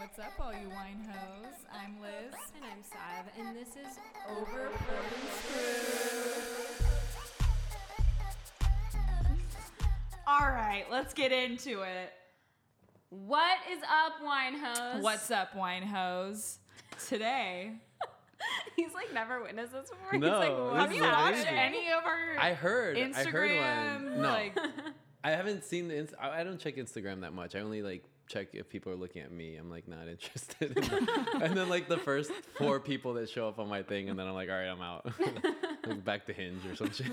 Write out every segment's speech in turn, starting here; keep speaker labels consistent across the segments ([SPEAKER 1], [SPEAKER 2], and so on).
[SPEAKER 1] What's up, all you wine hoes? I'm Liz.
[SPEAKER 2] And I'm Sav, and this is
[SPEAKER 1] Over All right, let's get into it.
[SPEAKER 2] What is up, wine hoes?
[SPEAKER 1] What's up, wine hoes? Today,
[SPEAKER 2] He's like never witnessed this before.
[SPEAKER 3] No,
[SPEAKER 2] He's like,
[SPEAKER 3] this
[SPEAKER 1] have
[SPEAKER 3] is
[SPEAKER 1] you
[SPEAKER 2] the
[SPEAKER 1] watched any of our
[SPEAKER 3] I heard. I
[SPEAKER 1] Instagram?
[SPEAKER 3] heard one. No,
[SPEAKER 1] Like,
[SPEAKER 3] I haven't seen the. Inst- I I don't check Instagram that much. I only like check if people are looking at me. I'm like not interested. and then like the first four people that show up on my thing, and then I'm like, all right, I'm out. like back to Hinge or some shit.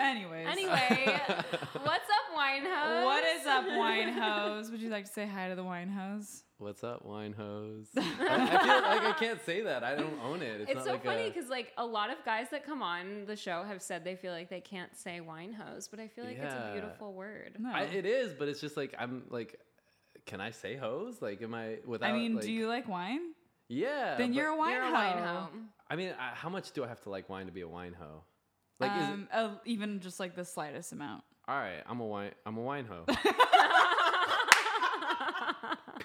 [SPEAKER 1] anyways.
[SPEAKER 2] Anyway, what's up, wine hoes?
[SPEAKER 1] what is up, wine hoes? Would you like to say hi to the wine hoes?
[SPEAKER 3] What's up, wine hose? I, I feel like I can't say that. I don't own it. It's,
[SPEAKER 2] It's
[SPEAKER 3] not
[SPEAKER 2] so
[SPEAKER 3] like
[SPEAKER 2] funny
[SPEAKER 3] a-
[SPEAKER 2] because like a lot of guys that come on the show have said they feel like they can't say wine hose, but I feel like it's a
[SPEAKER 3] Yeah.
[SPEAKER 2] beautiful word.
[SPEAKER 1] No.
[SPEAKER 3] I, it is, but it's just like I'm like, can I say hose? Like, am I without?
[SPEAKER 1] I mean,
[SPEAKER 3] like,
[SPEAKER 1] do you like wine?
[SPEAKER 3] Yeah.
[SPEAKER 1] Then you're a wine
[SPEAKER 2] You're a
[SPEAKER 1] hoe.
[SPEAKER 2] wine hoe.
[SPEAKER 3] I mean, I, how much do I have to like wine to be a wine hoe? Like, is it,
[SPEAKER 1] um, uh, even just like the slightest amount.
[SPEAKER 3] all right, I'm a wine. I'm a wine hoe.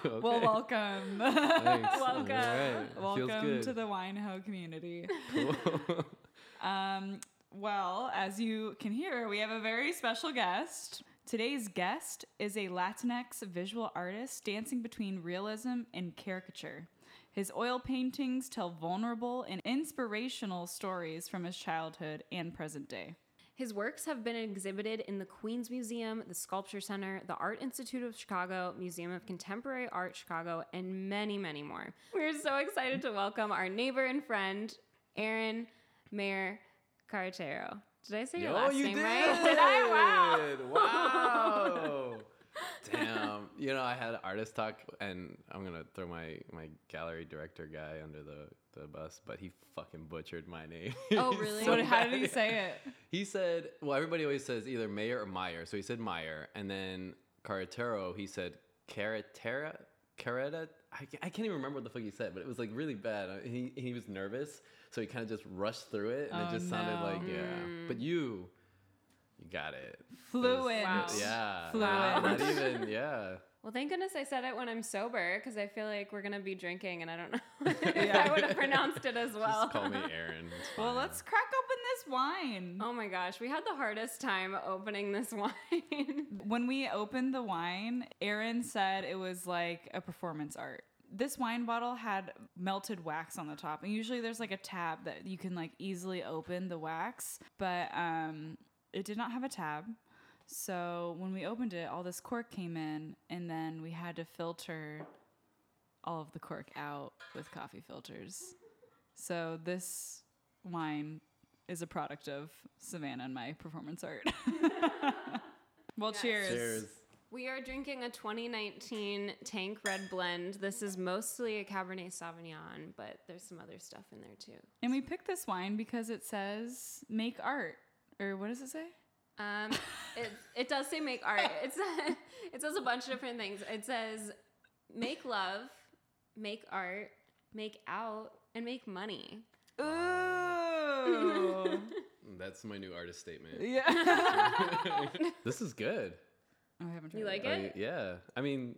[SPEAKER 3] okay.
[SPEAKER 1] Well, welcome.
[SPEAKER 3] Thanks.
[SPEAKER 2] Welcome.
[SPEAKER 3] All right. Feels
[SPEAKER 1] welcome to the wine hoe community.
[SPEAKER 3] Cool.
[SPEAKER 1] Um, well, as you can hear, we have a very special guest. Today's guest is a Latinx visual artist dancing between realism and caricature. His oil paintings tell vulnerable and inspirational stories from his childhood and present day.
[SPEAKER 2] His works have been exhibited in the Queens Museum, the Sculpture Center, the Art Institute of Chicago, Museum of Contemporary Art Chicago, and many, many more. We're so excited to welcome our neighbor and friend, Aaron Maier Carretero. Did I say your last
[SPEAKER 3] you
[SPEAKER 2] name
[SPEAKER 3] did.
[SPEAKER 2] right? Did I? Wow.
[SPEAKER 3] Wow. Damn. You know, I had an artist talk, and I'm gonna throw my my gallery director guy under the the bus, but he fucking butchered my name.
[SPEAKER 2] Oh, really?
[SPEAKER 1] So, how did he say it?
[SPEAKER 3] He said, well, everybody always says either Mayer or Meyer. So he said Meyer. And then Carretero, he said Carretera, Carreta. I, can't even remember what the fuck he said, but it was like really bad. Uh, He, he was nervous. So he kind of just rushed through it. And
[SPEAKER 1] Oh,
[SPEAKER 3] it just sounded like, yeah. But you, you got it.
[SPEAKER 1] Fluent.
[SPEAKER 2] Wow.
[SPEAKER 3] Yeah.
[SPEAKER 1] Fluent.
[SPEAKER 3] Not even, yeah.
[SPEAKER 2] Well, thank goodness I said it when I'm sober because I feel like we're going to be drinking and I don't know if
[SPEAKER 1] Yeah.
[SPEAKER 2] I would have pronounced it as well.
[SPEAKER 3] Just call me Aaron.
[SPEAKER 1] Well, let's crack open this wine.
[SPEAKER 2] Oh my gosh, we had the hardest time opening this wine.
[SPEAKER 1] When we opened the wine, Aaron said it was like a performance art. This wine bottle had melted wax on the top, and usually there's like a tab that you can like easily open the wax, but um, it did not have a tab. So when we opened it, all this cork came in, and then we had to filter all of the cork out with coffee filters. So this wine is a product of Savannah and my performance art. well,
[SPEAKER 2] Yes.
[SPEAKER 1] cheers.
[SPEAKER 3] Cheers.
[SPEAKER 2] we are drinking a 2019 Tank Red Blend. This is mostly a Cabernet Sauvignon, but there's some other stuff in there too.
[SPEAKER 1] And we picked this wine because it says make art. Or what does it say?
[SPEAKER 2] Um, it, it does say make art. It's it says a bunch of different things. It says make love, make art, make out, and make money.
[SPEAKER 1] Ooh.
[SPEAKER 3] That's my new artist statement.
[SPEAKER 1] yeah.
[SPEAKER 3] this is good.
[SPEAKER 1] Oh, I haven't tried
[SPEAKER 2] You like it?
[SPEAKER 3] y- yeah. I mean,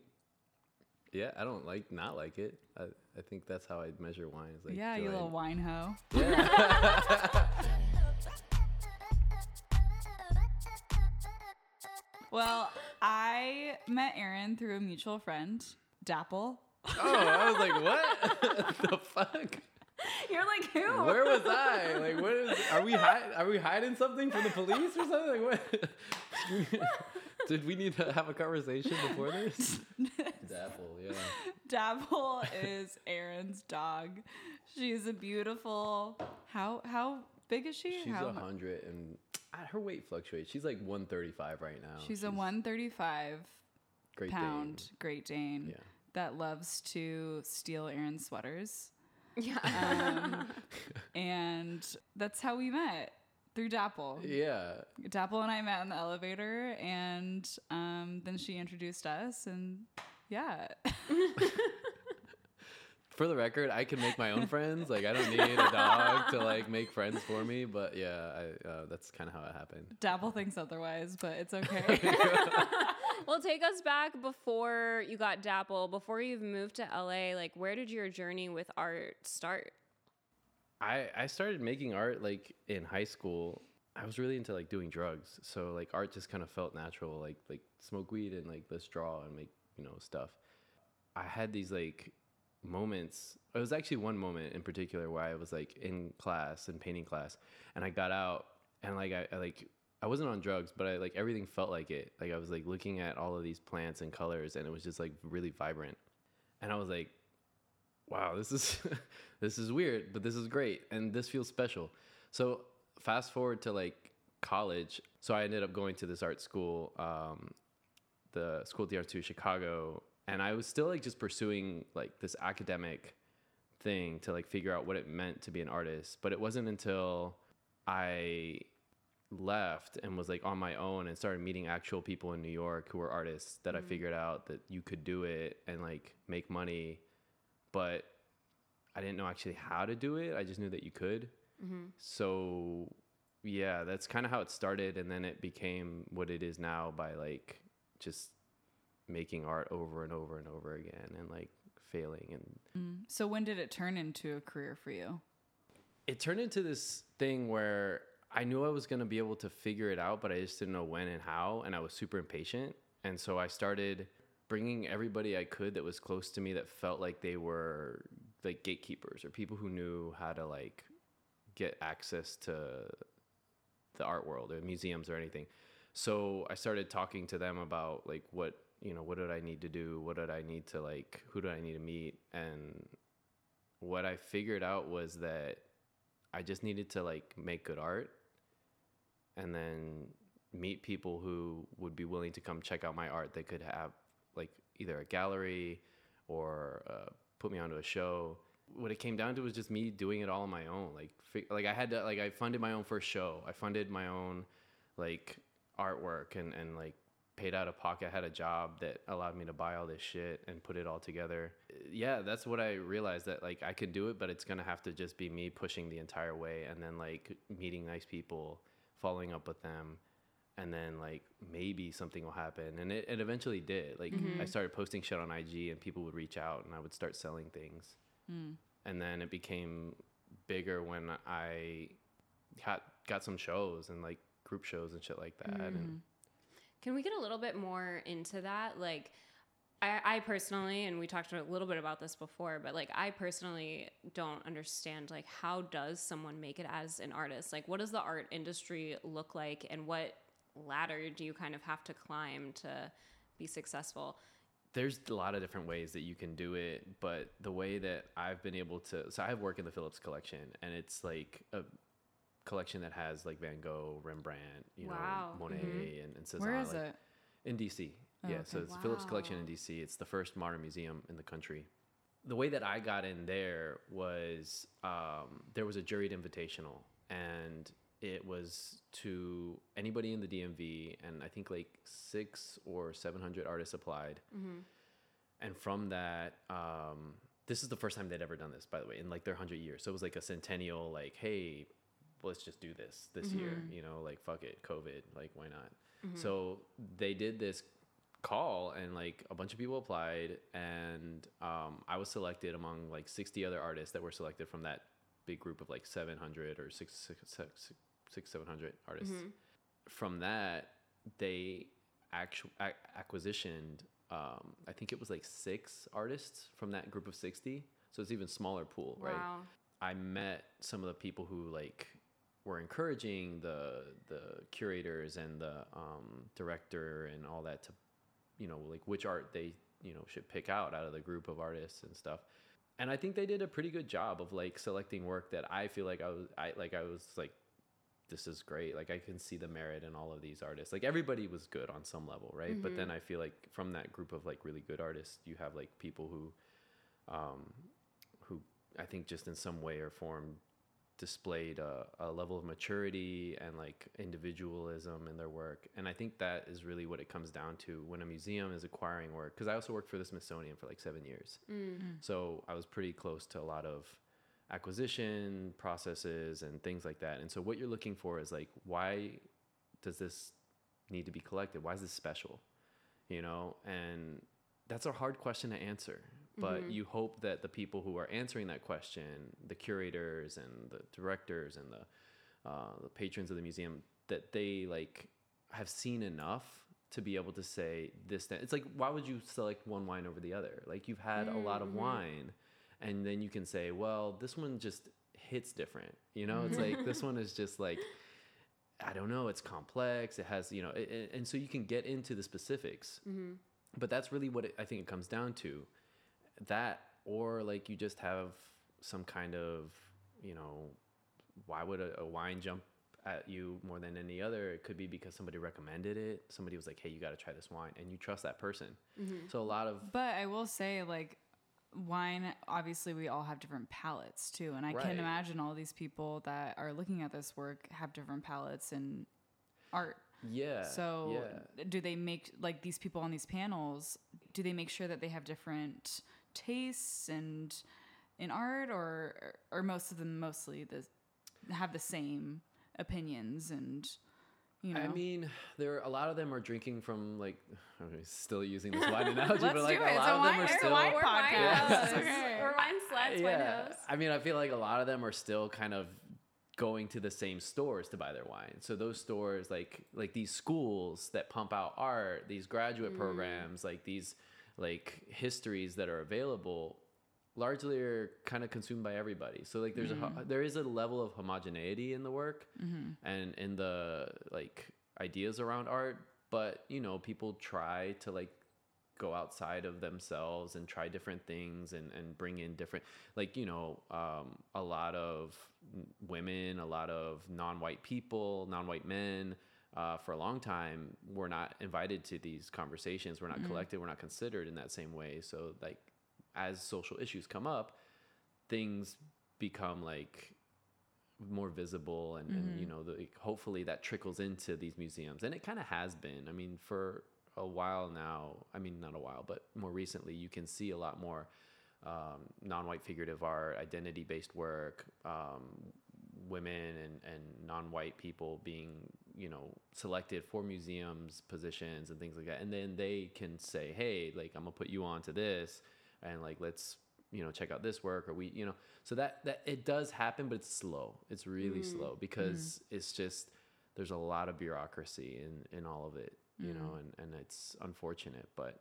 [SPEAKER 3] yeah, I don't like not like it. I, I think that's how I measure wine. Is like,
[SPEAKER 1] yeah, you
[SPEAKER 3] I-
[SPEAKER 1] little wine hoe. Well, I met Aaron through a mutual friend, Dapple.
[SPEAKER 3] Oh, I was like, what the fuck?
[SPEAKER 2] You're like who?
[SPEAKER 3] Where was I? Like, what is? Are we hide, Are we hiding something from the police or something? Like, what? Did we need to have a conversation before this? Dapple, yeah.
[SPEAKER 1] Dapple is Aaron's dog. She's a beautiful. How how big is she?
[SPEAKER 3] She's a hundred and her weight fluctuates. She's like one thirty five right now.
[SPEAKER 1] She's a 135
[SPEAKER 3] Great
[SPEAKER 1] pound
[SPEAKER 3] Dane.
[SPEAKER 1] Great Dane
[SPEAKER 3] Yeah.
[SPEAKER 1] that loves to steal Aaron's sweaters.
[SPEAKER 2] Yeah.
[SPEAKER 1] Um, and that's how we met through Dapple.
[SPEAKER 3] Yeah.
[SPEAKER 1] Dapple and I met in the elevator, and um, then she introduced us, and yeah.
[SPEAKER 3] For the record, I can make my own friends. Like I don't need a dog to like make friends for me. But yeah, I, uh, that's kind of how it happened.
[SPEAKER 1] Dapple thinks otherwise, but it's okay.
[SPEAKER 2] well, take us back before you got Dapple, before you've moved to LA. Like, where did your journey with art start?
[SPEAKER 3] I I started making art like in high school. I was really into like doing drugs, so like art just kind of felt natural. Like like smoke weed and like let's draw and make you know stuff. I had these like moments. It was actually one moment in particular where I was like in class in painting class, and I got out and like I, I like I wasn't on drugs, but I like everything felt like it. Like I was like looking at all of these plants and colors, and it was just like really vibrant. And I was like, wow, this is this is weird, but this is great, and this feels special. So fast forward to like college. So I ended up going to this art school, um, the School de Arts Chicago, and I was still like just pursuing like this academic thing to like figure out what it meant to be an artist. But it wasn't until I left and was like on my own and started meeting actual people in New York who were artists that I mm-hmm. figured out that you could do it and like make money, but I didn't know actually how to do it. I just knew that you could. Mm-hmm. So yeah, that's kind of how it started and then it became what it is now by like just making art over and over and over again and like failing and mm.
[SPEAKER 1] So when did it turn into a career for you?
[SPEAKER 3] it turned into this thing where I knew I was going to be able to figure it out, but I just didn't know when and how. And I was super impatient. And so I started bringing everybody I could that was close to me that felt like they were like gatekeepers or people who knew how to like get access to the art world or museums or anything. So I started talking to them about like what, you know, what did I need to do? What did I need to like, who do I need to meet? And what I figured out was that I just needed to like make good art and then meet people who would be willing to come check out my art. They could have like either a gallery or uh, put me onto a show. What it came down to was just me doing it all on my own. Like, fi- like I had to, like I funded my own first show. I funded my own like artwork and, and like paid out of pocket. Had a job that allowed me to buy all this shit and put it all together. Yeah, that's what I realized that like I could do it, but it's gonna have to just be me pushing the entire way and then like meeting nice people, following up with them, and then like maybe something will happen. And it, it eventually did. Like mm-hmm. I started posting shit on IG and people would reach out and I would start selling things. Mm. And then it became bigger when I got got some shows and like group shows and shit like that. And mm.
[SPEAKER 2] Can we get a little bit more into that? Like, I, I personally, and we talked a little bit about this before, but like, I personally don't understand like how does someone make it as an artist? Like, what does the art industry look like, and what ladder do you kind of have to climb to be successful?
[SPEAKER 3] there's a lot of different ways that you can do it, but the way that I've been able to, so I work in the Phillips collection, and it's like a collection that has like Van Gogh, Rembrandt, you
[SPEAKER 2] Wow.
[SPEAKER 3] know, Monet, and, and Cezanne.
[SPEAKER 1] Where is
[SPEAKER 3] like,
[SPEAKER 1] it?
[SPEAKER 3] In DC. yeah, so it's the Phillips collection in DC. It's the first modern museum in the country. The way that I got in there was um, there was a juried invitational, and it was to anybody in the DMV, and I think like six or seven hundred artists applied. And from that, um, this is the first time they'd ever done this, by the way, in like their hundred years. So it was like a centennial, like, hey, let's just do this this year, you know, like fuck it, COVID, like why not? So they did this call, and like a bunch of people applied, and um, I was selected among like sixty other artists that were selected from that big group of like seven hundred or six six six six seven hundred artists. From that, they actu- ac- acquisitioned um, I think it was like six artists from that group of 60. So it's even smaller pool, right? I met some of the people who like were encouraging the the curators and the um, director and all that to, you know, like which art they you know should pick out out of the group of artists and stuff. And I think they did a pretty good job of like selecting work that I feel like I was I like I was like this is great. Like I can see the merit in all of these artists. Like everybody was good on some level, right? But then I feel like from that group of like really good artists, you have like people who, um, who I think just in some way or form displayed a, a level of maturity and like individualism in their work. And I think that is really what it comes down to when a museum is acquiring work. Because I also worked for the Smithsonian for like seven years, mm-hmm. so I was pretty close to a lot of acquisition processes and things like that. And so what you're looking for is like, why does this need to be collected? Why is this special? you know, and that's a hard question to answer. But mm-hmm. you hope that the people who are answering that question, the curators and the directors and the uh, the patrons of the museum, that they like have seen enough to be able to say this. That it's like, why would you select one wine over the other? Like you've had a lot of mm-hmm. wine, and then you can say, well, this one just hits different. You know, it's like this one is just like I don't know, it's complex. It has, you know, it, it- and so you can get into the specifics. Mm-hmm. But that's really what it, I think it comes down to. That, or like you just have some kind of, you know, why would a, a wine jump at you more than any other? It could be because somebody recommended it. Somebody was like, hey, you got to try this wine, and you trust that person. Mm-hmm. So a lot of
[SPEAKER 1] But I will say, like, wine, obviously, we all have different palates too. And I
[SPEAKER 3] Right.
[SPEAKER 1] can imagine all these people that are looking at this work have different palates in art.
[SPEAKER 3] yeah.
[SPEAKER 1] So,
[SPEAKER 3] yeah.
[SPEAKER 1] do they make, like, these people on these panels, do they make sure that they have different tastes and in art, or, or most of them mostly the, have the same opinions and, you know?
[SPEAKER 3] I mean, there a lot of them are drinking from like I'm still using this wine analogy,
[SPEAKER 1] Let's
[SPEAKER 3] but like
[SPEAKER 1] do
[SPEAKER 3] a
[SPEAKER 1] it. It's
[SPEAKER 3] lot
[SPEAKER 1] a
[SPEAKER 3] of them
[SPEAKER 1] wine-
[SPEAKER 3] are
[SPEAKER 1] it's a
[SPEAKER 3] still
[SPEAKER 1] wine
[SPEAKER 2] We're
[SPEAKER 1] podcast.
[SPEAKER 2] wine hosts.
[SPEAKER 1] Okay.
[SPEAKER 2] We're wine sluts, wine hosts.
[SPEAKER 3] I mean, I feel like a lot of them are still kind of going to the same stores to buy their wine. So those stores like like these schools that pump out art, these graduate mm. programs, like these like histories that are available largely are kind of consumed by everybody. So like there's a there is a level of homogeneity in the work and in the like ideas around art, but you know, people try to like go outside of themselves and try different things and, and bring in different like you know um, a lot of women a lot of non-white people non-white men uh, for a long time were not invited to these conversations. We're not collected. We're not considered in that same way. So like as social issues come up things become like more visible and, and you know the, hopefully that trickles into these museums. And it kind of has been. I mean for a while now i mean not a while but more recently you can see a lot more um, non-white figurative art identity-based work um, women and, and non-white people being you know selected for museums positions and things like that. And then they can say hey like i'm gonna put you on to this and like let's you know check out this work or we you know. So that that it does happen but it's slow. It's really mm. slow because it's just there's a lot of bureaucracy in in all of it you know mm. and and it's unfortunate but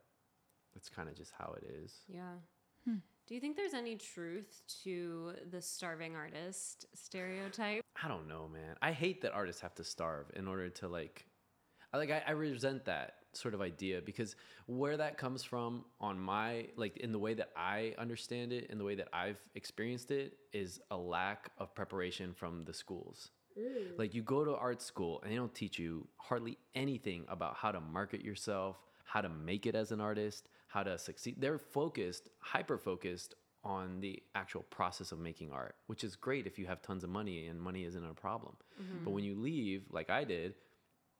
[SPEAKER 3] it's kind of just how it is.
[SPEAKER 2] Yeah. Hmm. Do you think there's any truth to the starving artist stereotype?
[SPEAKER 3] I don't know, man. I hate that artists have to starve in order to like, I like I, I resent that sort of idea because where that comes from on my like in the way that I understand it, in the way that I've experienced it, is a lack of preparation from the schools. Mm. Like you go to art school and they don't teach you hardly anything about how to market yourself, how to make it as an artist, how to succeed. They're focused, hyper focused on the actual process of making art, which is great if you have tons of money and money isn't a problem. But mm-hmm. when you leave, like I did,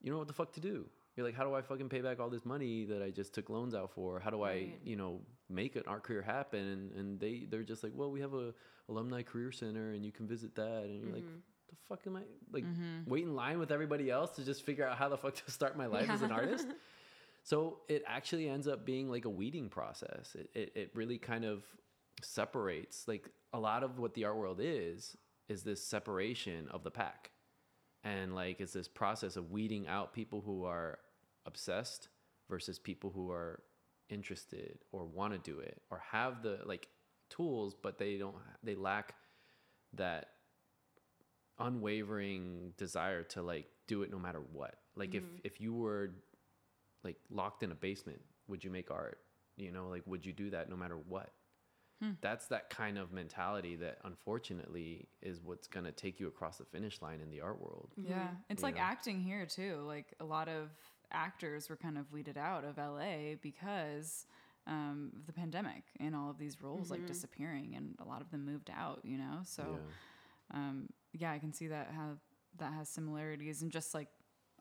[SPEAKER 3] you know what the fuck to do. You're like, how do I fucking pay back all this money that I just took loans out for? How do I, you know, make an art career happen? And, and they they're just like, well, we have a alumni career center, and you can visit that. And you're like, mm-hmm. the fuck am I like mm-hmm. wait in line with everybody else to just figure out how the fuck to start my life as an artist? So it actually ends up being like a weeding process. It, it, it really kind of separates like a lot of what the art world is is this separation of the pack. And like it's this process of weeding out people who are obsessed versus people who are interested or want to do it or have the like tools but they don't they lack that unwavering desire to like do it no matter what. Like if mm-hmm. if you were like locked in a basement would you make art you know like would you do that no matter what that's that kind of mentality that unfortunately is what's going to take you across the finish line in the art world
[SPEAKER 1] Yeah, it's
[SPEAKER 3] You
[SPEAKER 1] like
[SPEAKER 3] know?
[SPEAKER 1] acting here too. Like a lot of actors were kind of weeded out of LA because um, of the pandemic and all of these roles like disappearing, and a lot of them moved out. You know, so
[SPEAKER 3] yeah.
[SPEAKER 1] um, yeah, I can see that how that has similarities in just like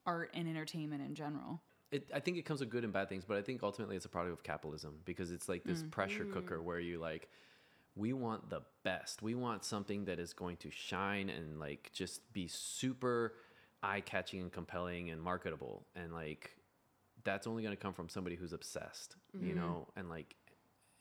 [SPEAKER 1] art and entertainment in general.
[SPEAKER 3] It, I think it comes with good and bad things, but I think ultimately it's a product of capitalism because it's like this pressure cooker where you like, we want the best. We want something that is going to shine and like just be super eye catching and compelling and marketable. And like, that's only going to come from somebody who's obsessed,
[SPEAKER 2] Mm-hmm.
[SPEAKER 3] you know, and like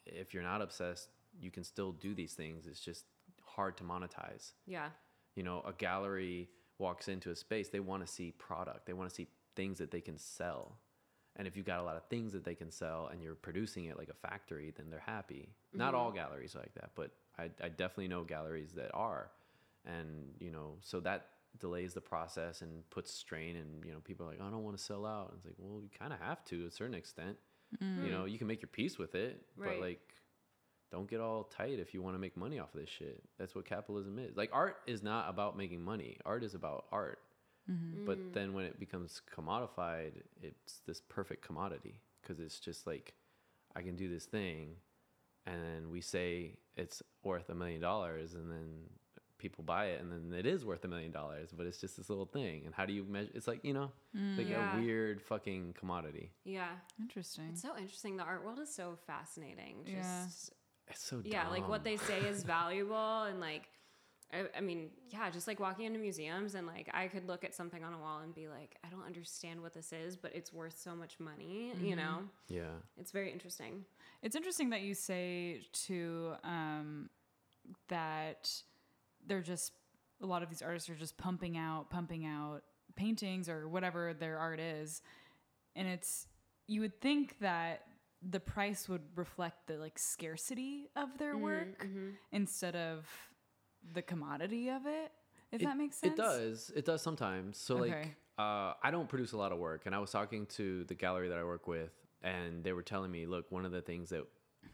[SPEAKER 3] if you're not obsessed, you can still do these things. It's just hard to monetize.
[SPEAKER 2] Yeah.
[SPEAKER 3] You know, a gallery walks into a space, they want to see product. They want to see things that they can sell. And if you've got a lot of things that they can sell and you're producing it like a factory, then they're happy. Not all galleries are like that, but I, I definitely know galleries that are. And, you know, so that delays the process and puts strain and, you know, people are like, I don't want to sell out. And it's like, well, you kind of have to to a certain extent. You know, you can make your peace with it,
[SPEAKER 2] Mm. Right.
[SPEAKER 3] but like, don't get all tight if you want to make money off of this shit. That's what capitalism is. Like art is not about making money. Art is about art. But mm. then when it becomes commodified, it's this perfect commodity because it's just like I can do this thing and then we say it's worth a million dollars and then people buy it and then it is worth a million dollars, but it's just this little thing. And how do you measure it's like, you know, mm. like
[SPEAKER 2] Yeah.
[SPEAKER 3] a weird fucking commodity.
[SPEAKER 2] Yeah.
[SPEAKER 1] Interesting.
[SPEAKER 2] It's so interesting. The art world is so fascinating. Just
[SPEAKER 1] Yeah.
[SPEAKER 3] It's so
[SPEAKER 2] yeah, like what they say is valuable and like I, I mean, yeah, just like walking into museums and like I could look at something on a wall and be like, I don't understand what this is, but it's worth so much money, you mm-hmm. know?
[SPEAKER 3] Yeah.
[SPEAKER 2] It's very interesting.
[SPEAKER 1] It's interesting that you say to um, that they're just a lot of these artists are just pumping out, pumping out paintings or whatever their art is, and it's you would think that the price would reflect the like scarcity of their mm, work mm-hmm. instead of the commodity of it. If
[SPEAKER 3] It-
[SPEAKER 1] that makes sense,
[SPEAKER 3] It does. It does sometimes. So
[SPEAKER 1] Okay.
[SPEAKER 3] like uh, I don't produce a lot of work and I was talking to the gallery that I work with and they were telling me, look, one of the things that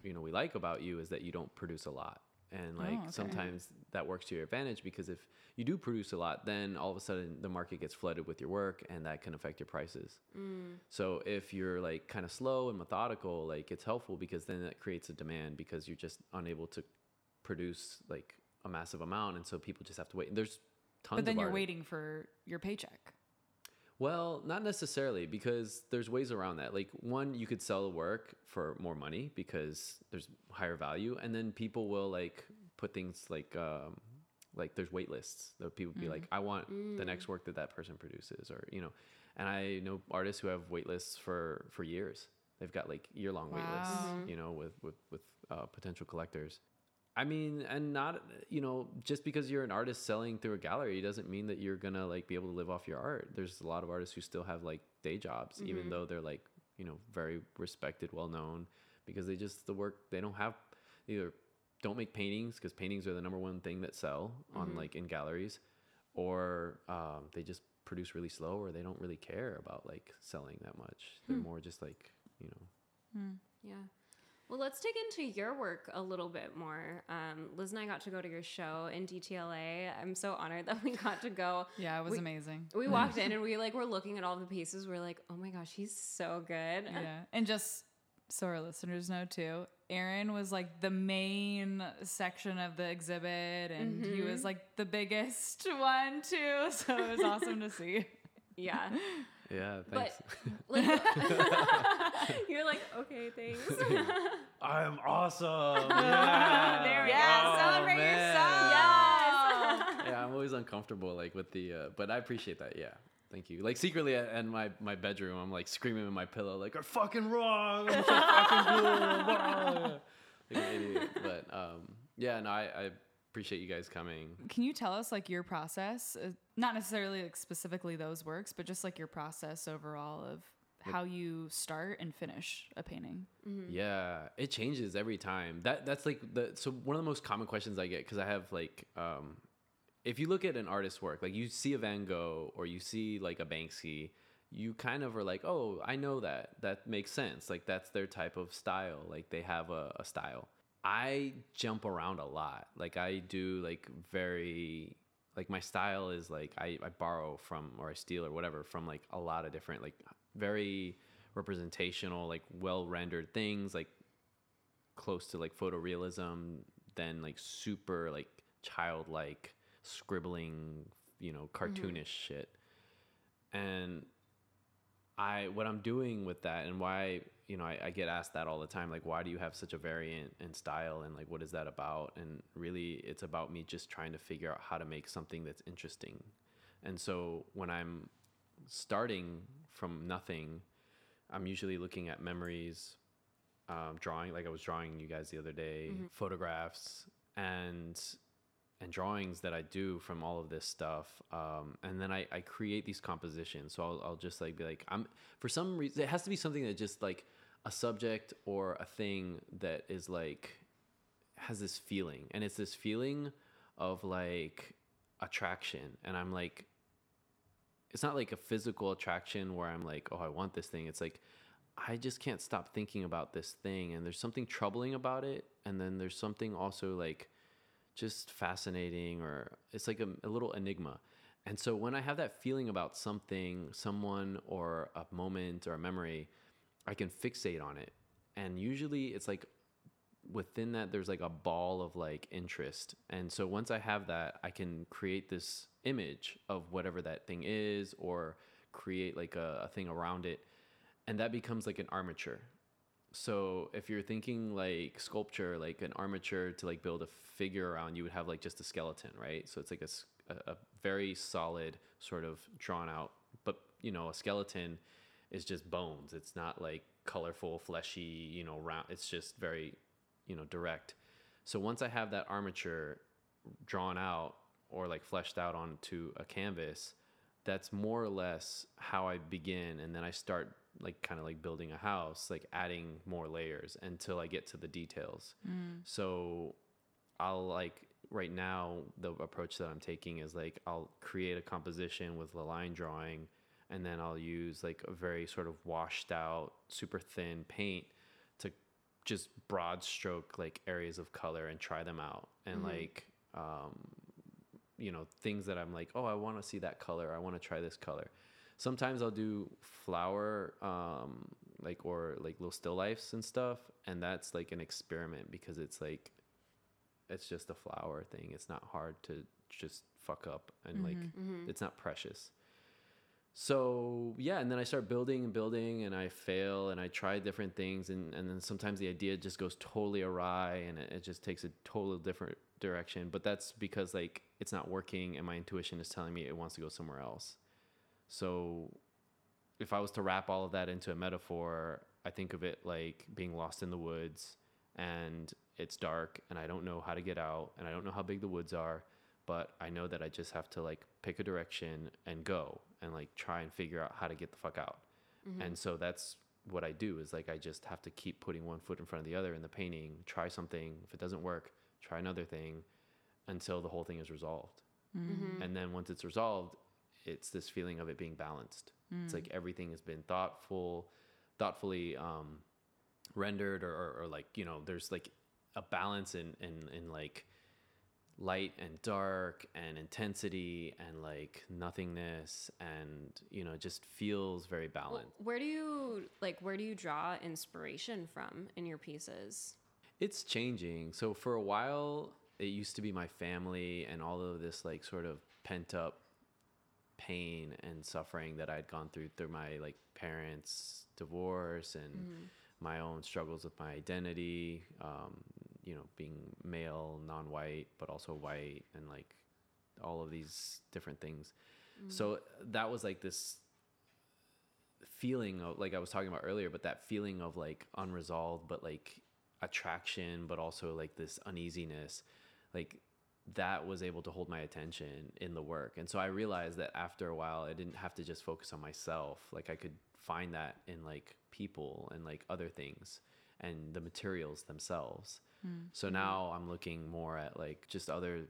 [SPEAKER 3] you know we like about you is that you don't produce a lot. And like
[SPEAKER 1] Oh, okay.
[SPEAKER 3] sometimes that works to your advantage because if you do produce a lot, then all of a sudden the market gets flooded with your work and that can affect your prices. So if you're like kind of slow and methodical, like it's helpful because then that creates a demand because you're just unable to produce like a massive amount and so people just have to wait. And there's tons
[SPEAKER 1] But then you're
[SPEAKER 3] artists.
[SPEAKER 1] waiting for your paycheck.
[SPEAKER 3] Well, not necessarily because there's ways around that. Like one, you could sell the work for more money because there's higher value, and then people will like put things like um, like there's wait lists. That people be like, I want the next work that that person produces, or you know. And I know artists who have wait lists for for years. They've got like year long wait lists, you know, with with with uh, potential collectors. I mean, and not you know, just because you're an artist selling through a gallery doesn't mean that you're gonna like be able to live off your art. There's a lot of artists who still have like day jobs, even mm-hmm. though they're like you know very respected, well known, because they just the work they don't have either don't make paintings because paintings are the number one thing that sell on mm-hmm. like in galleries, or um, they just produce really slow, or they don't really care about like selling that much. They're hmm. more just like you know hmm.
[SPEAKER 2] Yeah. Well, let's dig into your work a little bit more. Um, Liz and I got to go to your show in DTLA. I'm so honored that we got to go.
[SPEAKER 1] Yeah, it was
[SPEAKER 2] We-
[SPEAKER 1] amazing.
[SPEAKER 2] We walked in and we like were looking at all the pieces. We're like, oh my gosh, he's so good.
[SPEAKER 1] yeah and just so our listeners know too aaron was like the main section of the exhibit and he was like the biggest one too so it was awesome to see
[SPEAKER 2] Yeah.
[SPEAKER 3] Yeah.
[SPEAKER 2] But
[SPEAKER 3] Thanks.
[SPEAKER 2] like, you're like, okay, thanks.
[SPEAKER 3] I'm awesome.
[SPEAKER 2] There we
[SPEAKER 1] yeah
[SPEAKER 2] go.
[SPEAKER 1] celebrate
[SPEAKER 3] Oh, man.
[SPEAKER 1] yourself
[SPEAKER 3] yeah, I'm always uncomfortable like with the, uh, but I appreciate that. Yeah, thank you. Like secretly at- in my my bedroom, I'm like screaming in my pillow, like "You're fucking wrong. I'm so fucking cool." blah." like an idiot. But um, yeah, no, I, I appreciate you guys coming.
[SPEAKER 1] can you tell us like your process uh, not necessarily like specifically those works but just like your process overall of how you start and finish a painting
[SPEAKER 3] Yeah, it changes every time. That that's like the so one of the most common questions I get because I have like um, if you look at an artist's work, like you see a Van Gogh or you see like a Banksy, you kind of are like, oh, I know that. That makes sense. Like that's their type of style. Like they have a, a style. I jump around a lot. Like I do like very like my style is like I, I borrow from or I steal or whatever from like a lot of different like very representational like well rendered things like close to like photorealism then like super like childlike scribbling you know mm-hmm. cartoonish shit and i what i'm doing with that and why you know I, I get asked that all the time like why do you have such a variant in style and like what is that about and really it's about me just trying to figure out how to make something that's interesting and so when i'm starting from nothing I'm usually looking at memories, um, drawing like I was drawing you guys the other day, photographs and and drawings that I do from all of this stuff. Um, and then I, I create these compositions. So I'll, I'll just like be like, I'm for some reason, it has to be something that just like a subject or a thing that is like, has this feeling. And it's this feeling of like attraction. And I'm like, it's not like a physical attraction where I'm like, oh, I want this thing. It's like, I just can't stop thinking about this thing. And there's something troubling about it. And then there's something also like, just fascinating or it's like a, a, little enigma. And so when I have that feeling about something, someone, or a moment or a memory, I can fixate on it. And usually it's like within that, there's like a ball of like interest. And so once I have that, I can create this image of whatever that thing is or create like a, a thing around it. And that becomes like an armature so if you're thinking like sculpture like an armature to like build a figure around you would have like just a skeleton right so it's like a, a, a, very solid sort of drawn out but you know a skeleton is just bones it's not like colorful fleshy you know round it's just very you know direct so once i have that armature drawn out or like fleshed out onto a canvas that's more or less how i begin and then i start like kind of like building a house, like adding more layers until I get to the details. Mm. So I'll like right now the approach that I'm taking is like I'll create a composition with the line drawing and then I'll use like a very sort of washed out super thin paint to just broad stroke like areas of color and try them out and mm-hmm. like um you know things that I'm like oh I want to see that color I want to try this color sometimes I'll do flower, um, like or like little still lifes and stuff, and that's like an experiment because it's like, it's just a flower thing. It's not hard to just fuck up and mm-hmm. like mm-hmm. it's not precious. So yeah, and then I start building and building, and I fail, and I try different things, and and then sometimes the idea just goes totally awry, and it, it just takes a totally different direction. But that's because like it's not working, and my intuition is telling me it wants to go somewhere else. So if I was to wrap all of that into a metaphor, I think of it like being lost in the woods and it's dark and I don't know how to get out and I don't know how big the woods are, but I know that I just have to like pick a direction and go and like try and figure out how to get the fuck out. Mm-hmm. And so that's what I do is like I just have to keep putting one foot in front of the other in the painting, try something, if it doesn't work, try another thing until the whole thing is resolved. Mm-hmm. And then once it's resolved, it's this feeling of it being balanced. Mm. It's like everything has been thoughtful, thoughtfully um, rendered, or, or, or, like you know, there's like a balance in in in like light and dark and intensity and like nothingness and you know just feels very balanced.
[SPEAKER 2] well, where do you like where do you draw inspiration from in your pieces?
[SPEAKER 3] It's changing. So for a while it used to be my family and all of this like sort of pent up pain and suffering that I'd gone through through my like parents' divorce and mm-hmm. my own struggles with my identity, um, you know, being male, non-white, but also white, and like all of these different things. Mm-hmm. So that was like this feeling of like I was talking about earlier, but that feeling of like unresolved, but like attraction, but also like this uneasiness, like that was able to hold my attention in the work. And so I realized that after a while, I didn't have to just focus on myself. Like I could find that in like people and like other things and the materials themselves. Mm. So now I'm looking more at like just other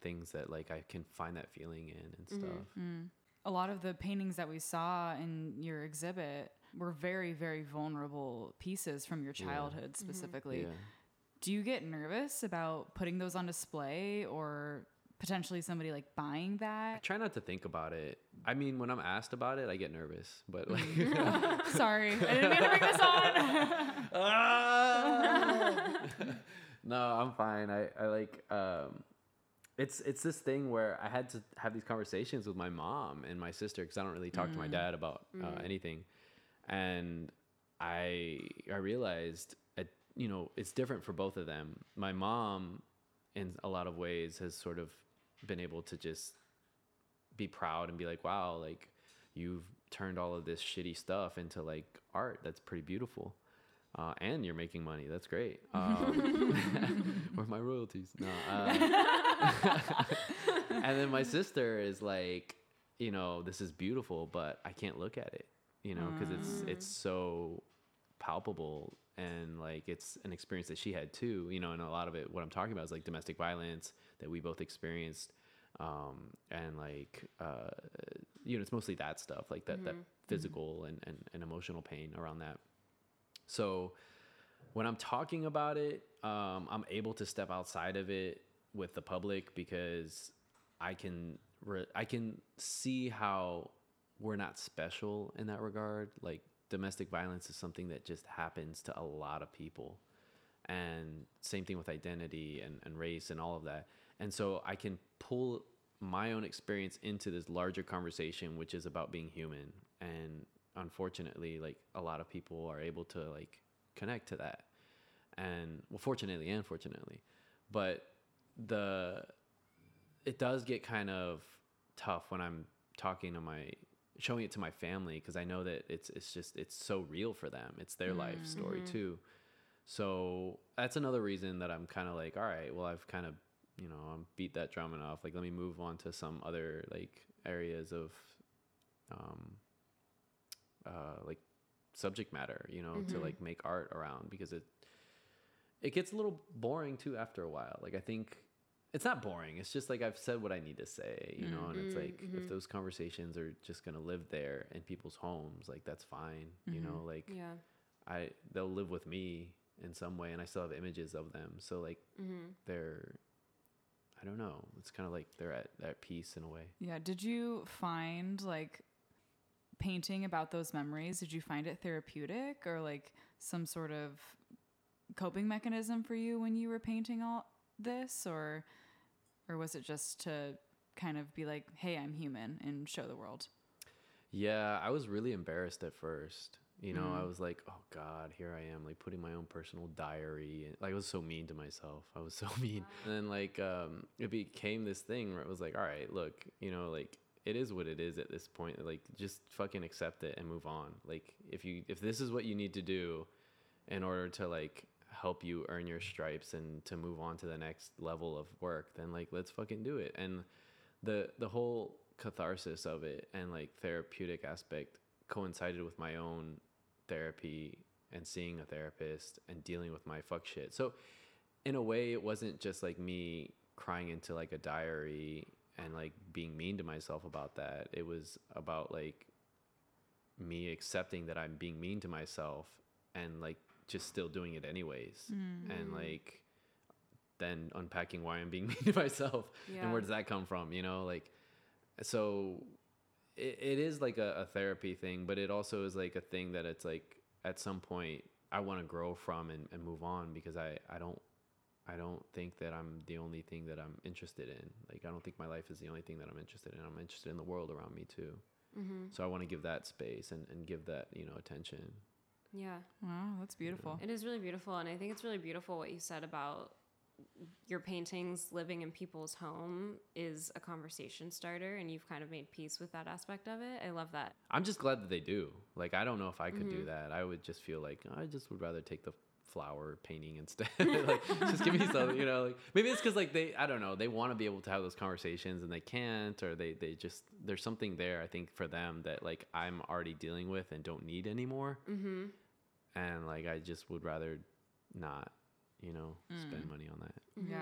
[SPEAKER 3] things that like I can find that feeling in and mm-hmm. stuff. Mm.
[SPEAKER 1] A lot of the paintings that we saw in your exhibit were very, very vulnerable pieces from your childhood yeah. specifically. Mm-hmm. Yeah do you get nervous about putting those on display or potentially somebody like buying that?
[SPEAKER 3] I try not to think about it. I mean, when I'm asked about it, I get nervous, but like
[SPEAKER 1] Sorry. I didn't mean to bring this on.
[SPEAKER 3] no, I'm fine. I, I like um it's it's this thing where I had to have these conversations with my mom and my sister because I don't really talk mm. to my mm. dad about uh, mm. anything, and I I realized you know, it's different for both of them. My mom, in a lot of ways, has sort of been able to just be proud and be like, wow, like you've turned all of this shitty stuff into like art that's pretty beautiful. Uh, and you're making money. That's great. Um, where are my royalties? No. Uh, and then my sister is like, you know, this is beautiful, but I can't look at it, you know, because it's it's so palpable and like it's an experience that she had too, you know, and a lot of it, what I'm talking about is like domestic violence that we both experienced, um, and like, uh, you know, it's mostly that stuff, like that that physical and, and and emotional pain around that. So when I'm talking about it, um, I'm able to step outside of it with the public because I can re- I can see how we're not special in that regard. Like domestic violence is something that just happens to a lot of people, and same thing with identity and, and race and all of that. And so I can pull my own experience into this larger conversation, which is about being human. And unfortunately, like a lot of people are able to like connect to that. And well, fortunately and fortunately, but the it does get kind of tough when I'm talking to my showing it to my family because I know that it's it's just it's so real for them. It's their mm-hmm, life story mm-hmm. too. So that's another reason that I'm kind of like, all right, well, I've kind of you know I'm beat that drum enough. Like, let me move on to some other like areas of um uh like subject matter, you know, to mm-hmm. like make art around because it it gets a little boring too after a while. Like I think it's not boring. It's just like I've said what I need to say, you know, and it's mm-hmm, like if mm-hmm. those conversations are just gonna live there in people's homes, like that's fine, you know, like
[SPEAKER 2] Yeah.
[SPEAKER 3] I they'll live with me in some way, and I still have images of them, so like they're I don't know. It's kind of like they're at at peace in a way.
[SPEAKER 1] Yeah. Did you find like painting about those memories? Did you find it therapeutic or like some sort of coping mechanism for you when you were painting all this, or or was it just to kind of be like, "Hey, I'm human," and show the world?
[SPEAKER 3] Yeah, I was really embarrassed at first. You know, I was like, "Oh God, here I am, like putting my own personal diary." And, like, I was so mean to myself. I was so mean. And then, like, um, it became this thing where it was like, "All right, look, you know, like it is what it is at this point. Like, just fucking accept it and move on. Like, if you if this is what you need to do in order to like help you earn your stripes and to move on to the next level of work, then like let's fucking do it." And the the whole catharsis of it and like therapeutic aspect coincided with my own therapy and seeing a therapist and dealing with my fuck shit. So in a way it wasn't just like me crying into like a diary and like being mean to myself about that. It was about like me accepting that I'm being mean to myself and like just still doing it anyways. Mm. And like then unpacking why I'm being mean to myself and where does that come from, you know? Like so it, it is like a, a therapy thing, but it also is like a thing that it's like at some point I want to grow from and, and move on because I, I don't I don't think that I'm the only thing that I'm interested in. Like I don't think my life is the only thing that I'm interested in. I'm interested in the world around me too. Mm-hmm. So I want to give that space and, and give that, you know, attention.
[SPEAKER 2] Yeah.
[SPEAKER 1] Wow, that's beautiful.
[SPEAKER 2] It is really beautiful. And I think it's really beautiful what you said about your paintings living in people's home is a conversation starter and you've kind of made peace with that aspect of it. I love that.
[SPEAKER 3] I'm just glad that they do. Like I don't know if I could do mm-hmm. that. I would just feel like I just would rather take the flower painting instead. like just give me something, you know. Like maybe it's because like they I don't know they want to be able to have those conversations and they can't, or they they just there's something there I think for them that like I'm already dealing with and don't need anymore. Mm-hmm. And like I just would rather not, you know, spend money on that.
[SPEAKER 1] Yeah.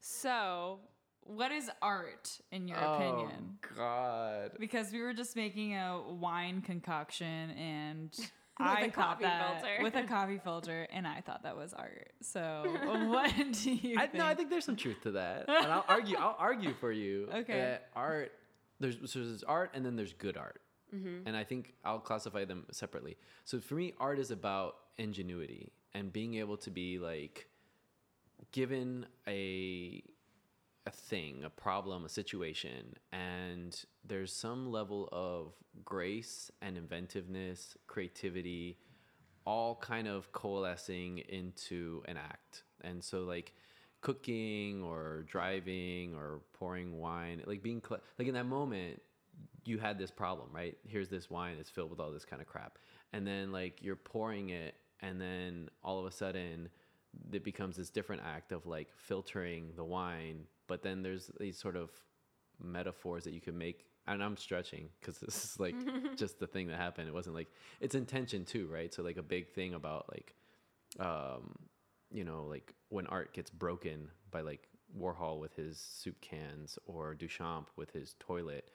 [SPEAKER 1] So, what is art in your
[SPEAKER 3] Oh.
[SPEAKER 1] opinion?
[SPEAKER 3] God.
[SPEAKER 1] Because we were just making a wine concoction and
[SPEAKER 2] With
[SPEAKER 1] I
[SPEAKER 2] a
[SPEAKER 1] thought
[SPEAKER 2] coffee
[SPEAKER 1] that
[SPEAKER 2] filter.
[SPEAKER 1] with a coffee filter, and I thought that was art. So, what do you
[SPEAKER 3] I,
[SPEAKER 1] think?
[SPEAKER 3] no, I think there's some truth to that, and I'll argue. I'll argue for you.
[SPEAKER 1] Okay.
[SPEAKER 3] that art, there's so there's art, and then there's good art, mm-hmm. and I think I'll classify them separately. So for me, art is about ingenuity and being able to be like, given a a thing, a problem, a situation, and there's some level of grace and inventiveness, creativity, all kind of coalescing into an act. And so, like, cooking or driving or pouring wine, like being, cl- like, in that moment, you had this problem, right? Here's this wine it's filled with all this kind of crap. And then like you're pouring it and then all of a sudden it becomes this different act of like filtering the wine, but then there's these sort of metaphors that you can make and I'm stretching because this is like just the thing that happened. It wasn't like it's intention too, right? So like a big thing about like um you know, like when art gets broken by like Warhol with his soup cans or Duchamp with his toilet,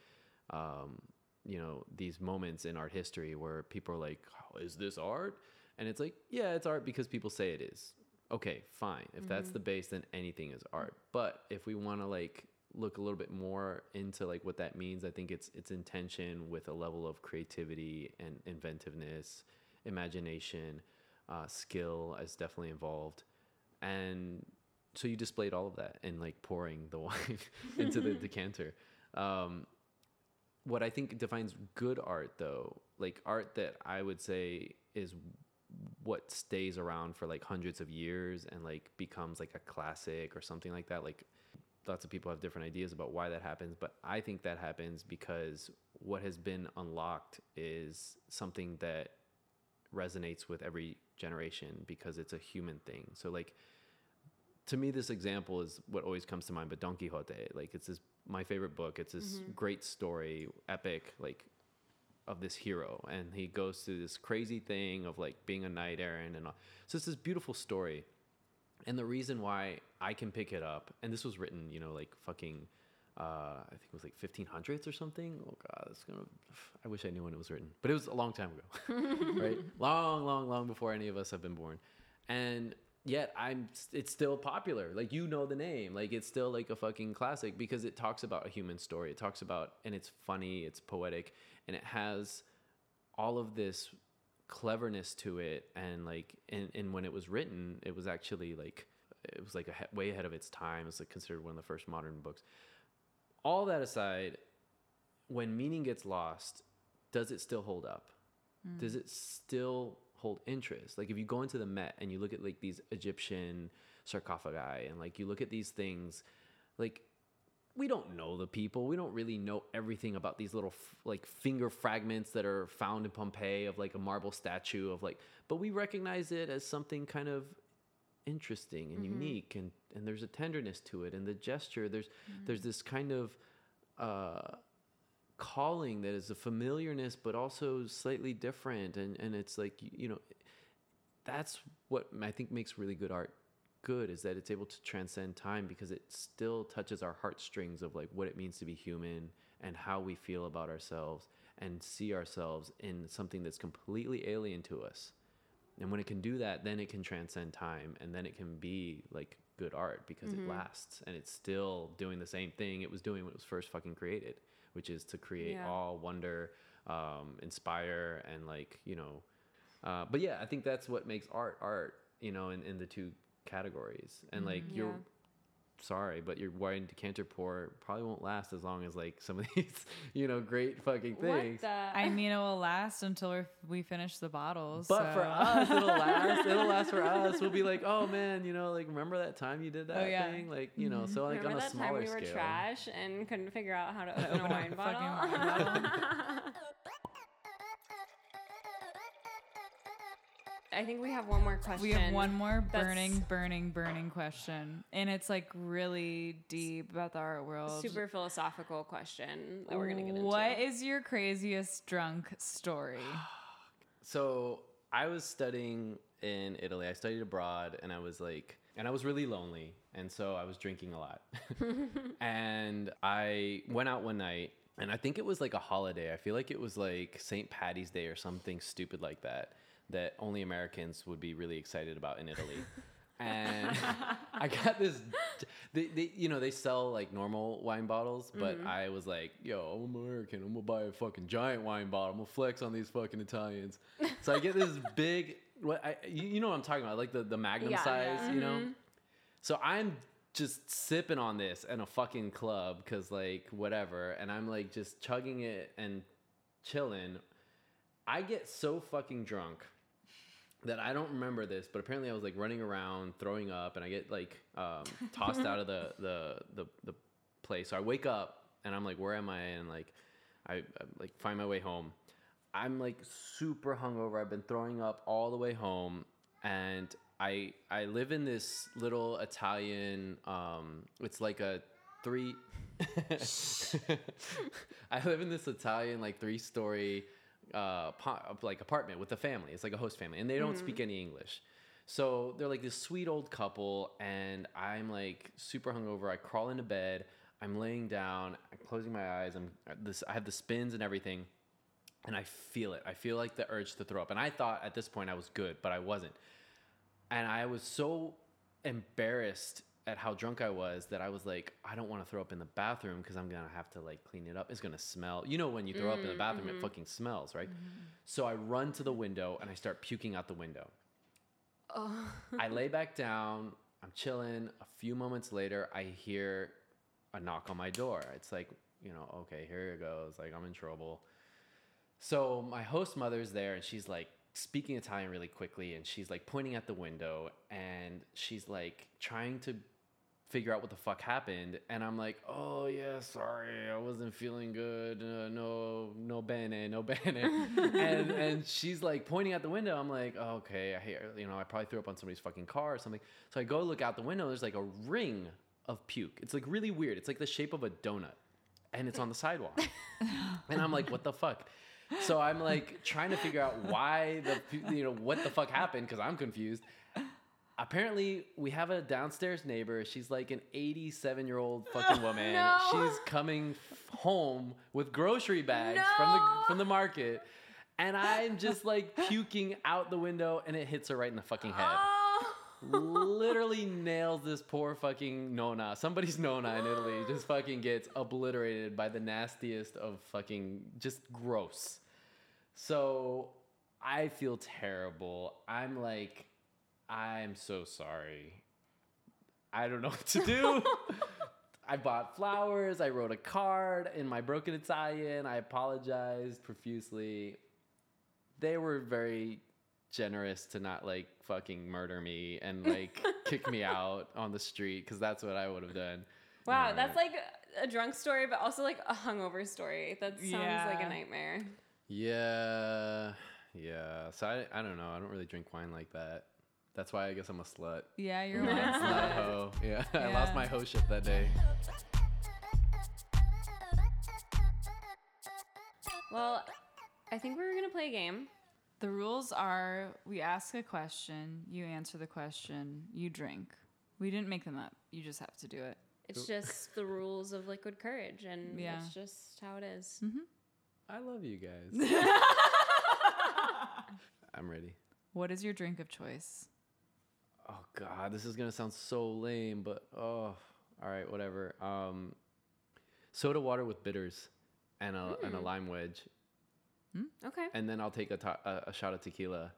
[SPEAKER 3] um, you know, these moments in art history where people are like, oh, is this art? And it's like, yeah, it's art because people say it is. Okay, fine. If that's the base, then anything is art. But if we want to like look a little bit more into like what that means, I think it's it's intention with a level of creativity and inventiveness, imagination, uh, skill is definitely involved, and so you displayed all of that in like pouring the wine into the decanter. Um, what I think defines good art, though, like art that I would say is what stays around for like hundreds of years and like becomes like a classic or something like that. Like lots of people have different ideas about why that happens, but I think that happens because what has been unlocked is something that resonates with every generation because it's a human thing. So like to me this example is what always comes to mind but Don Quixote like it's this my favorite book it's this mm-hmm. great story epic like of this hero and he goes through this crazy thing of like being a knight errant and all. so it's this beautiful story and the reason why I can pick it up and this was written you know like fucking uh, I think it was like 1500s or something. Oh god, it's gonna. I wish I knew when it was written, but it was a long time ago, right? Long, long, long before any of us have been born, and yet I'm. It's still popular. Like you know the name. Like it's still like a fucking classic because it talks about a human story. It talks about and it's funny. It's poetic, and it has all of this cleverness to it and like and, and when it was written it was actually like it was like a way ahead of its time it's like considered one of the first modern books all that aside, when meaning gets lost, does it still hold up? Mm. Does it still hold interest? Like if you go into the Met and you look at like these Egyptian sarcophagi and like you look at these things, like we don't know the people. We don't really know everything about these little f- like finger fragments that are found in Pompeii of like a marble statue of like, but we recognize it as something kind of interesting and unique and and there's a tenderness to it and the gesture there's there's this kind of uh calling that is a familiarness but also slightly different and and it's like you, you know that's what I think makes really good art good is that it's able to transcend time because it still touches our heartstrings of like what it means to be human and how we feel about ourselves and see ourselves in something that's completely alien to us. And when it can do that, then it can transcend time and then it can be like good art because it mm-hmm. lasts and it's still doing the same thing it was doing when it was first fucking created, which is to create
[SPEAKER 2] Yeah.
[SPEAKER 3] awe, wonder, um, inspire, and like, you know, uh, but yeah, I think that's what makes art art, you know, in, in the two categories. And like, you're. Sorry, but your wine decanter pour probably won't last as long as like some of these, you know, great fucking
[SPEAKER 2] What
[SPEAKER 3] things.
[SPEAKER 2] the?
[SPEAKER 1] I mean, it will last until we're, finish the bottles.
[SPEAKER 3] But for us, it'll last. It'll last for us. We'll be like, oh man, you know, like remember that time you did oh, that
[SPEAKER 1] Oh, yeah.
[SPEAKER 3] thing? Like, you know, mm-hmm. so like
[SPEAKER 2] Remember
[SPEAKER 3] on a
[SPEAKER 2] that
[SPEAKER 3] smaller
[SPEAKER 2] time we were
[SPEAKER 3] scale.
[SPEAKER 2] trash and couldn't figure out how to
[SPEAKER 1] How to
[SPEAKER 2] open a wine
[SPEAKER 1] a
[SPEAKER 2] bottle?
[SPEAKER 1] wine bottle.
[SPEAKER 2] I think we have one more question.
[SPEAKER 1] We have one more
[SPEAKER 2] that's
[SPEAKER 1] burning, burning, burning question, and it's like really deep about the art world.
[SPEAKER 2] super philosophical question that we're gonna get into.
[SPEAKER 1] What is your craziest drunk story?
[SPEAKER 3] So I was studying in Italy. I studied abroad, and I was like, and I was really lonely, and so I was drinking a lot. and I went out one night, and I think it was like a holiday. I feel like it was like St. Patty's Day or something stupid like that. That only Americans would be really excited about in Italy. and I got this. They, they, you know, they sell like normal wine bottles, but mm-hmm. I was like, "Yo, I'm American. I'm gonna buy a fucking giant wine bottle. I'm gonna flex on these fucking Italians." So I get this big. What I, you, you know what I'm talking about? Like the the Magnum
[SPEAKER 2] Yeah,
[SPEAKER 3] size,
[SPEAKER 2] yeah.
[SPEAKER 3] you know. Mm-hmm. So I'm just sipping on this in a fucking club because like whatever, and I'm like just chugging it and chilling. I get so fucking drunk that I don't remember this, but apparently I was like running around, throwing up, and I get like um, tossed out of the, the the the place. So I wake up and I'm like, where am I? And like I, I like find my way home. I'm like super hungover. I've been throwing up all the way home, and I I live in this little Italian. Um, it's like a three. I live in this Italian like three story, uh, po- like apartment with a family. It's like a host family, and they don't speak any English. So they're like this sweet old couple, and I'm like super hungover. I crawl into bed. I'm laying down. I'm closing my eyes. I'm this. I have the spins and everything, and I feel it. I feel like the urge to throw up. And I thought at this point I was good, but I wasn't. And I was so embarrassed at how drunk I was that I was like, I don't want to throw up in the bathroom because I'm gonna have to like clean it up. It's gonna smell. You know, when you throw up in the mm, bathroom, it mm-hmm. fucking smells, right? Mm-hmm. So I run to the window and I start puking out the window. Oh. I lay back down. I'm chilling. A few moments later, I hear a knock on my door. It's like, you know, okay, here it goes. Like, I'm in trouble. So my host mother's there and she's like speaking Italian really quickly and she's like pointing at the window and she's like trying to figure out what the fuck happened and I'm like, "Oh yeah, sorry. I wasn't feeling good. Uh, no no bene, no bene." and and she's like pointing at the window. I'm like, oh, "Okay, I hear, you know, I probably threw up on somebody's fucking car or something." So I go look out the window. There's like a ring of puke. It's like really weird. It's like the shape of a donut and it's on the sidewalk. and I'm like, "What the fuck?" So I'm like trying to figure out why the you know what the fuck happened because I'm confused. Apparently, we have a downstairs neighbor. She's like an 87 year old fucking woman.
[SPEAKER 2] No.
[SPEAKER 3] She's coming home with grocery bags from the from the market, and I'm just like puking out the window, and it hits her right in the fucking head.
[SPEAKER 2] Oh.
[SPEAKER 3] Literally nails this poor fucking nona. Somebody's nona in Italy just fucking gets obliterated by the nastiest of fucking just gross. So I feel terrible. I'm like, I'm so sorry. I don't know what to do. I bought flowers. I wrote a card in my broken Italian. I apologized profusely. They were very generous to not like fucking murder me and like kick me out on the street because that's what I would have done.
[SPEAKER 2] Wow,
[SPEAKER 3] All
[SPEAKER 2] that's like a drunk story, but also like a hungover story. That sounds like a nightmare.
[SPEAKER 3] Yeah, yeah. So I, I don't know. I don't really drink wine like that. That's why I guess I'm a slut.
[SPEAKER 1] Yeah, you're
[SPEAKER 3] Not a
[SPEAKER 1] right.
[SPEAKER 3] hoe. Yeah, I lost my hoe ship that day.
[SPEAKER 2] Well, I think we were gonna play a game.
[SPEAKER 1] The rules are we ask a question, you answer the question, you drink. We didn't make them up. You just have to do it.
[SPEAKER 2] It's just the rules of liquid courage, and
[SPEAKER 1] Yeah.
[SPEAKER 2] it's just how it is. Mm-hmm.
[SPEAKER 3] I love you guys. I'm ready.
[SPEAKER 1] What is your drink of choice?
[SPEAKER 3] Oh God, this is gonna sound so lame, but oh, all right, whatever. Um, soda water with bitters, and a and a lime wedge,
[SPEAKER 2] Okay.
[SPEAKER 3] and then I'll take a, to- a, a shot of tequila,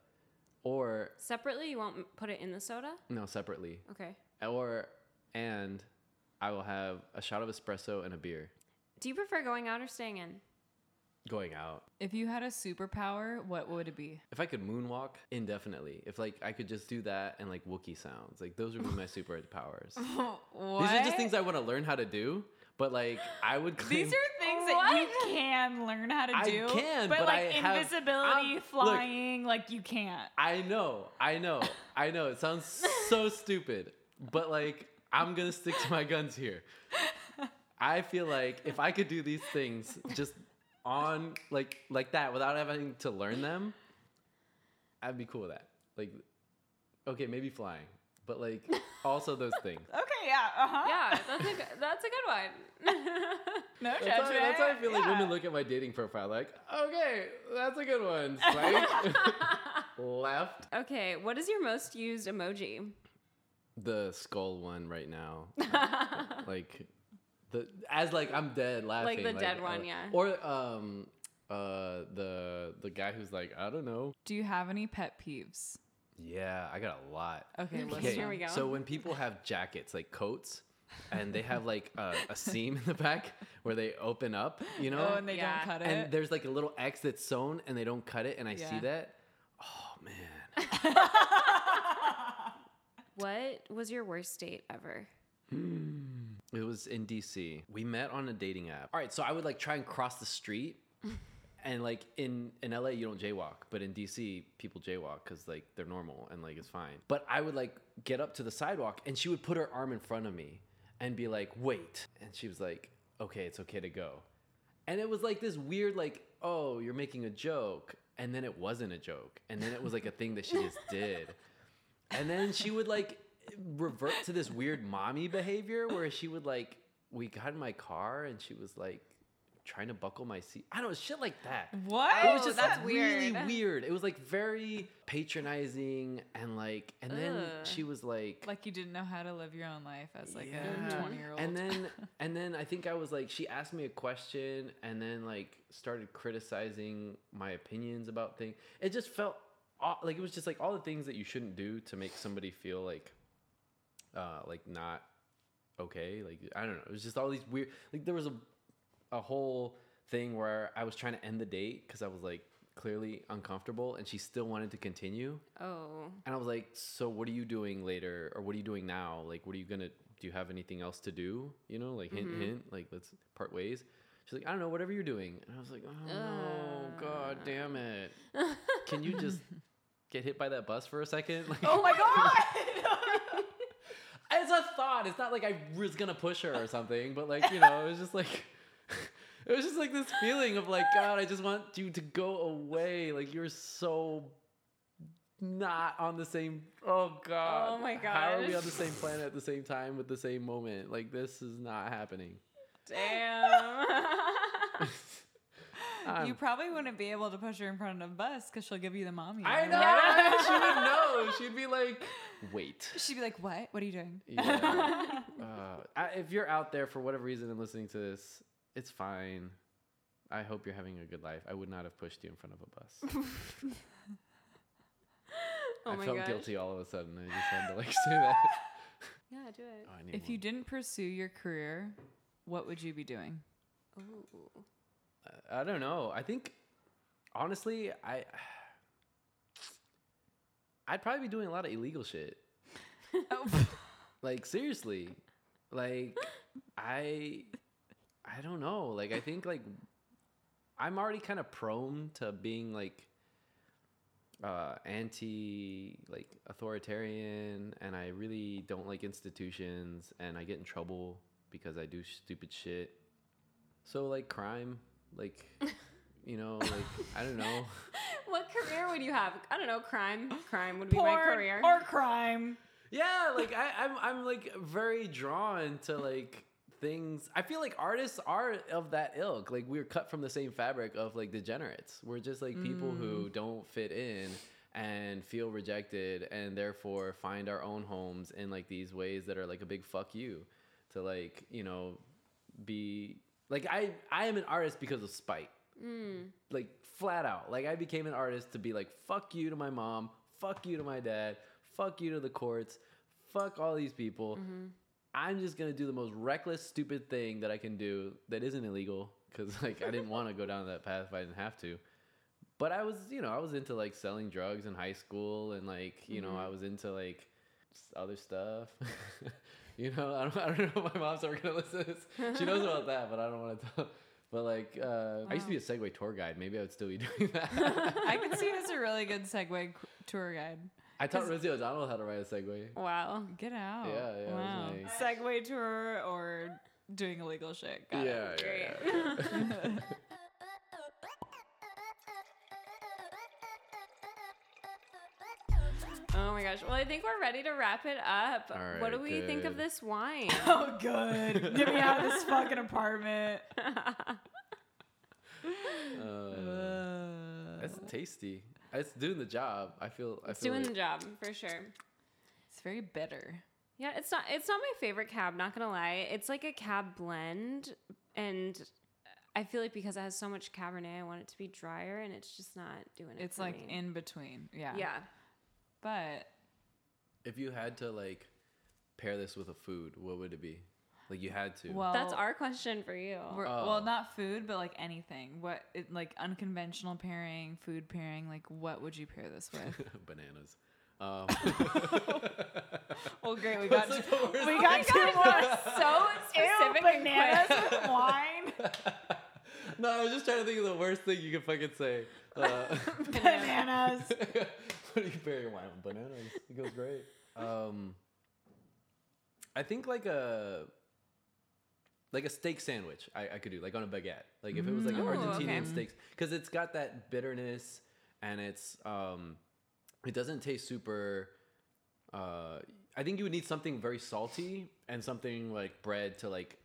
[SPEAKER 3] or
[SPEAKER 2] Separately, you won't put it in the soda.
[SPEAKER 3] no, separately,
[SPEAKER 2] Okay.
[SPEAKER 3] or and I will have a shot of espresso and a beer.
[SPEAKER 2] Do you prefer going out or staying in?
[SPEAKER 3] Going out.
[SPEAKER 1] If you had a superpower, what would it be?
[SPEAKER 3] If I could moonwalk indefinitely, if like I could just do that and like Wookiee sounds, like those would be my superpowers.
[SPEAKER 1] what?
[SPEAKER 3] These are just things I want to learn how to do, but like I would claim.
[SPEAKER 1] These are things that you can learn how to
[SPEAKER 3] I
[SPEAKER 1] do.
[SPEAKER 3] can,
[SPEAKER 1] but,
[SPEAKER 3] but
[SPEAKER 1] like
[SPEAKER 3] I
[SPEAKER 1] invisibility,
[SPEAKER 3] I'm- look.
[SPEAKER 1] flying, like you can't.
[SPEAKER 3] I know, I know, I know. It sounds so stupid, but like I'm gonna stick to my guns here. I feel like if I could do these things just on like like that without having to learn them, I'd be cool with that. Like, okay, maybe flying, but like also those things.
[SPEAKER 1] Okay, yeah, uh huh.
[SPEAKER 2] Yeah, that's a good, that's a good one.
[SPEAKER 1] No
[SPEAKER 3] That's
[SPEAKER 1] judgment.
[SPEAKER 3] how, that's how I feel like
[SPEAKER 1] yeah.
[SPEAKER 3] women look at my dating profile. Like, okay, that's a good one. Swipe left.
[SPEAKER 2] okay, what is your most used emoji?
[SPEAKER 3] the skull one right now. like the as like I'm dead laughing.
[SPEAKER 2] Like the dead
[SPEAKER 3] uh,
[SPEAKER 2] one, yeah.
[SPEAKER 3] Or um uh the the guy who's like, I don't know.
[SPEAKER 1] Do you have any pet peeves?
[SPEAKER 3] Yeah, I got a lot.
[SPEAKER 1] Okay, let's
[SPEAKER 2] Okay, here we go.
[SPEAKER 3] So when people have jackets like coats and they have like a, a seam in the back where they open up, you know?
[SPEAKER 1] Oh, and they
[SPEAKER 2] Yeah.
[SPEAKER 1] don't cut it.
[SPEAKER 3] and there's like a little X that's sewn and they don't cut it and I see that. Oh man.
[SPEAKER 2] What was your worst date ever?
[SPEAKER 3] It was in DC. We met on a dating app. All right, so I would like try and cross the street. and like in in LA you don't jaywalk, but in DC people jaywalk cuz like they're normal and like it's fine. But I would like get up to the sidewalk and she would put her arm in front of me and be like, "Wait." And she was like, "Okay, it's okay to go." And it was like this weird like, "Oh, you're making a joke." And then it wasn't a joke. And then it was like a thing that she just did. And then she would like revert to this weird mommy behavior where she would like we got in my car and she was like trying to buckle my seat. I don't know, shit like that.
[SPEAKER 1] What?
[SPEAKER 3] It was
[SPEAKER 2] Oh,
[SPEAKER 3] just
[SPEAKER 2] that's
[SPEAKER 3] like, really
[SPEAKER 2] weird.
[SPEAKER 3] weird. It was like very patronizing and like and then
[SPEAKER 2] Ugh.
[SPEAKER 3] she was like
[SPEAKER 1] like you didn't know how to live your own life as like
[SPEAKER 3] Yeah.
[SPEAKER 1] a 20 year old.
[SPEAKER 3] and then and then I think I was like she asked me a question and then like started criticizing my opinions about things. It just felt like it was just like all the things that you shouldn't do to make somebody feel like uh like not okay. Like I don't know. It was just all these weird like there was a a whole thing where I was trying to end the date cuz I was like clearly uncomfortable and she still wanted to continue.
[SPEAKER 2] Oh.
[SPEAKER 3] And I was like, so what are you doing later? Or what are you doing now? Like, what are you going to, do you have anything else to do? You know, like hint, hint, like let's part ways. She's like, I don't know, whatever you're doing. And I was like, oh no, God damn it. Can you just get hit by that bus for a second? Like,
[SPEAKER 1] oh my god!
[SPEAKER 3] it's a thought. It's not like I was going to push her or something, but like, you know, it was just like, it was just like this feeling of like, God, I just want you to go away. Like, you're so not on the same. Oh God!
[SPEAKER 2] Oh my God.
[SPEAKER 3] How are we on the same planet at the same time with the same moment? Like this is not happening.
[SPEAKER 2] Damn.
[SPEAKER 3] I'm-
[SPEAKER 1] you probably wouldn't be able to push her in front of a bus because she'll give you the mommy.
[SPEAKER 3] I know.
[SPEAKER 2] Yeah.
[SPEAKER 3] she would know. She'd be like, "Wait."
[SPEAKER 1] She'd be like, "What? What are you doing?"
[SPEAKER 3] Yeah. uh, if you're out there for whatever reason and listening to this, it's fine. I hope you're having a good life. I would not have pushed you in front of a bus.
[SPEAKER 2] oh
[SPEAKER 3] I
[SPEAKER 2] my
[SPEAKER 3] felt
[SPEAKER 2] gosh.
[SPEAKER 3] guilty all of a sudden. I just had to like say that.
[SPEAKER 2] Yeah, do it.
[SPEAKER 3] Oh, I need
[SPEAKER 1] If you didn't pursue your career, what would you be doing?
[SPEAKER 2] Ooh.
[SPEAKER 3] I don't know. I think honestly, I I'd probably be doing a lot of illegal shit. Like seriously. Like I I don't know. Like I think like I'm already kind of prone to being like uh anti like authoritarian and I really don't like institutions and I get in trouble because I do stupid shit. So like crime, like you know, like I don't know.
[SPEAKER 2] What career would you have? I don't know. Crime. Crime would be my career.
[SPEAKER 1] or crime.
[SPEAKER 3] Yeah, like I, I'm, I'm like very drawn to like things. I feel like artists are of that ilk. Like we're cut from the same fabric of like degenerates. We're just like people who mm. don't fit in and feel rejected, and therefore find our own homes in like these ways that are like a big fuck you to like you know be like I I am an artist because of spite mm. like flat out. Like I became an artist to be like, fuck you to my mom, fuck you to my dad, fuck you to the courts, fuck all these people. Mm-hmm. I'm just gonna do the most reckless, stupid thing that I can do that isn't illegal because like I didn't want to go down that path if I didn't have to. But I was, you know, I was into like selling drugs in high school and like, you know, I mm-hmm. was into like other stuff. you know, I don't, I don't know if my mom's ever gonna listen to this. She knows about that, but I don't want to tell. But like, uh, I used to be a Segway tour guide. Maybe I would still be doing that.
[SPEAKER 1] I could see this a really good Segway tour guide.
[SPEAKER 3] I taught Rosie O'Donnell how to ride a Segway.
[SPEAKER 2] Wow.
[SPEAKER 1] Get out.
[SPEAKER 3] Yeah, yeah,
[SPEAKER 1] Wow.
[SPEAKER 3] nice.
[SPEAKER 1] Segway tour or doing illegal shit. Got it.
[SPEAKER 3] yeah, yeah, yeah.
[SPEAKER 2] My gosh. Well, I think we're ready to wrap it up.
[SPEAKER 3] All
[SPEAKER 2] what do
[SPEAKER 3] right,
[SPEAKER 2] we think of this wine?
[SPEAKER 1] Oh, good. Get me out of this fucking apartment.
[SPEAKER 3] Uh, that's tasty. It's doing the job. I feel. I
[SPEAKER 2] it's
[SPEAKER 3] feel
[SPEAKER 2] doing
[SPEAKER 3] like,
[SPEAKER 2] the job for sure.
[SPEAKER 1] It's very bitter.
[SPEAKER 2] Yeah, it's not it's not my favorite cab, not gonna lie. It's like a cab blend and I feel like because it has so much Cabernet, I want it to be drier and it's just not doing it.
[SPEAKER 1] It's
[SPEAKER 2] for
[SPEAKER 1] like
[SPEAKER 2] me.
[SPEAKER 1] in between. Yeah.
[SPEAKER 2] Yeah.
[SPEAKER 1] But
[SPEAKER 3] If you had to like pair this with a food, what would it be? Like you had to.
[SPEAKER 1] well,
[SPEAKER 2] That's our question for you.
[SPEAKER 1] we're-
[SPEAKER 3] Oh.
[SPEAKER 1] well, not food, but like anything. What it, like unconventional pairing, food pairing. Like, what would you pair this with?
[SPEAKER 3] Bananas. Um,
[SPEAKER 1] well, great. We got
[SPEAKER 3] What's like the
[SPEAKER 1] we
[SPEAKER 3] thing?
[SPEAKER 1] got two more.
[SPEAKER 2] so
[SPEAKER 1] Ew,
[SPEAKER 2] specific and
[SPEAKER 1] bananas
[SPEAKER 2] quick.
[SPEAKER 1] with wine.
[SPEAKER 3] no, I was just trying to think of the worst thing you could fucking say. Uh,
[SPEAKER 1] Bananas.
[SPEAKER 3] Do you pair your wine with? Bananas. It goes great. Um, I think like a like a steak sandwich. I, I could do like on a baguette. Like if it was like an
[SPEAKER 2] Mm. Ooh,
[SPEAKER 3] Argentinian
[SPEAKER 2] okay.
[SPEAKER 3] steaks, because it's got that bitterness and it's um, it doesn't taste super. Uh, I think you would need something very salty and something like bread to like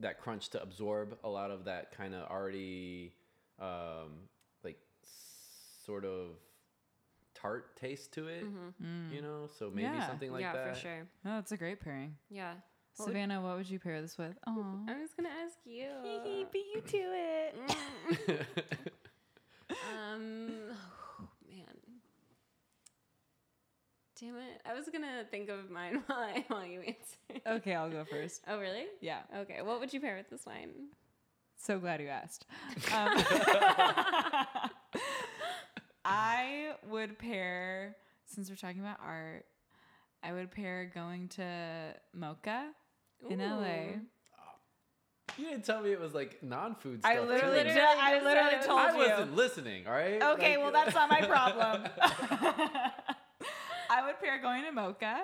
[SPEAKER 3] that crunch to absorb a lot of that kind of already um, like sort of tart taste to it. You know, so maybe
[SPEAKER 1] Yeah.
[SPEAKER 3] something like
[SPEAKER 2] yeah,
[SPEAKER 3] that.
[SPEAKER 2] for sure.
[SPEAKER 1] Oh, that's a great pairing.
[SPEAKER 2] Yeah. What would-
[SPEAKER 1] Savannah, what would you pair this with? Oh,
[SPEAKER 2] I was gonna ask you.
[SPEAKER 1] beat you to it.
[SPEAKER 2] um, oh, man. Damn it! I was gonna think of mine while I, while you answer.
[SPEAKER 1] Okay, I'll go first.
[SPEAKER 2] Oh, really?
[SPEAKER 1] Yeah.
[SPEAKER 2] Okay. What would you pair with this wine?
[SPEAKER 1] So glad you asked. Um, I would pair, since we're talking about art, I would pair going to MOCA in LA.
[SPEAKER 3] You didn't tell me it was like non-food stuff.
[SPEAKER 1] I literally,
[SPEAKER 3] too.
[SPEAKER 1] ju- I literally told
[SPEAKER 3] I
[SPEAKER 1] you.
[SPEAKER 3] I wasn't listening. All right.
[SPEAKER 1] Okay,
[SPEAKER 3] Like-
[SPEAKER 1] well that's not my problem. I would pair going to MOCA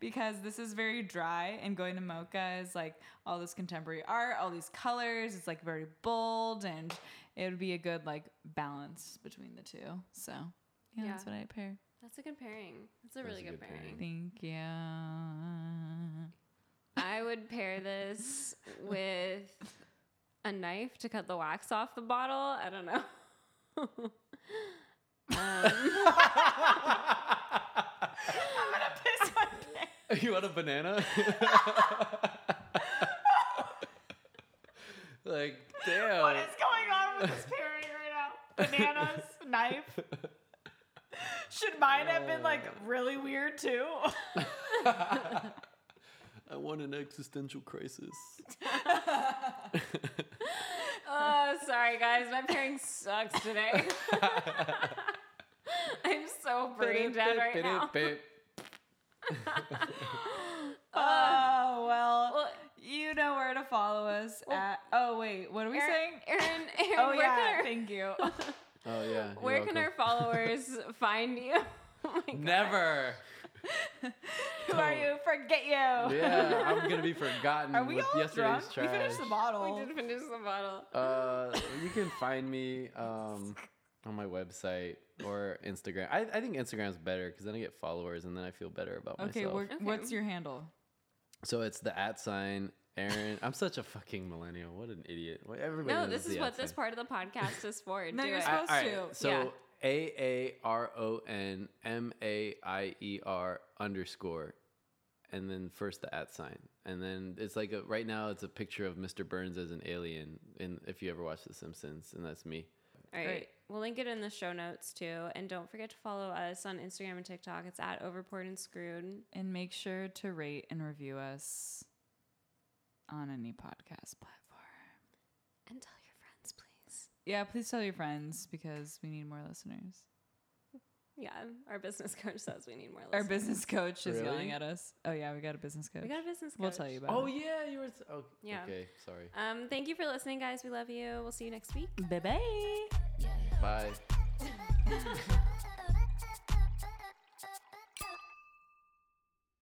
[SPEAKER 1] because this is very dry, and going to MOCA is like all this contemporary art, all these colors. It's like very bold, and it would be a good like balance between the two. So yeah, that's what I pair.
[SPEAKER 2] That's a good pairing. That's a
[SPEAKER 3] That's
[SPEAKER 2] really
[SPEAKER 3] a
[SPEAKER 2] good,
[SPEAKER 3] good
[SPEAKER 2] pairing.
[SPEAKER 1] Thank you.
[SPEAKER 2] I would pair this with a knife to cut the wax off the bottle. I don't know. um,
[SPEAKER 1] I'm gonna piss my pants.
[SPEAKER 3] you want a banana? like, damn.
[SPEAKER 1] What is going on with this pairing right now? Bananas, knife. Should mine have been like oh. really weird too?
[SPEAKER 3] I want an existential crisis.
[SPEAKER 2] oh, sorry guys, my pairing sucks today. I'm so brain dead right now.
[SPEAKER 1] Oh well,
[SPEAKER 2] Well,
[SPEAKER 1] you know where to follow us
[SPEAKER 2] Well,
[SPEAKER 1] at. Oh wait, what are we
[SPEAKER 2] Aaron,
[SPEAKER 1] saying?
[SPEAKER 2] Aaron, Aaron,
[SPEAKER 1] Oh yeah,
[SPEAKER 2] our,
[SPEAKER 1] thank you.
[SPEAKER 3] Oh yeah. you're
[SPEAKER 2] where can our followers find you? Oh my God.
[SPEAKER 3] Never.
[SPEAKER 1] Who are you? Forget you.
[SPEAKER 3] Yeah, I'm gonna be forgotten
[SPEAKER 1] Are we
[SPEAKER 3] with
[SPEAKER 1] all
[SPEAKER 3] yesterday's
[SPEAKER 1] drunk?
[SPEAKER 3] trash.
[SPEAKER 1] We finished the bottle.
[SPEAKER 2] We did finish the bottle.
[SPEAKER 3] Uh, you can find me um, on my website or Instagram. I, I think Instagram's better because then I get followers and then I feel better about
[SPEAKER 1] okay,
[SPEAKER 3] myself.
[SPEAKER 2] Okay.
[SPEAKER 1] what's your handle?
[SPEAKER 3] So it's the at sign Aaron. I'm such a fucking millennial. What an idiot. Well, Everybody
[SPEAKER 2] No, this is what
[SPEAKER 3] at
[SPEAKER 2] this part of the podcast is for.
[SPEAKER 1] No,
[SPEAKER 2] Do
[SPEAKER 1] you're
[SPEAKER 2] it.
[SPEAKER 1] supposed
[SPEAKER 3] I-
[SPEAKER 1] to.
[SPEAKER 3] So
[SPEAKER 2] Yeah.
[SPEAKER 3] A A R O N M A I E R underscore, and then first the at sign, and then it's like a, right now it's a picture of Mr. Burns as an alien. and if you ever watch The Simpsons, and that's me.
[SPEAKER 2] All right.
[SPEAKER 1] Great.
[SPEAKER 2] We'll link it in the show notes too. And don't forget to follow us on Instagram and TikTok. It's at Overpoured and Screwed.
[SPEAKER 1] And make sure to rate and review us on any podcast platform.
[SPEAKER 2] And tell your friends, please.
[SPEAKER 1] Yeah, please tell your friends because we need more listeners.
[SPEAKER 2] Yeah, our business coach says we need more listeners.
[SPEAKER 1] Our business coach is
[SPEAKER 3] Really?
[SPEAKER 1] yelling at us. Oh yeah, we got a business coach.
[SPEAKER 2] We got a business coach.
[SPEAKER 1] We'll tell you about
[SPEAKER 3] Oh
[SPEAKER 1] it.
[SPEAKER 3] yeah, you were. s- Oh,
[SPEAKER 2] Yeah.
[SPEAKER 3] Okay, sorry.
[SPEAKER 2] Um, thank you for listening, guys. We love you. We'll see you next week.
[SPEAKER 1] Bye bye.
[SPEAKER 3] Bye.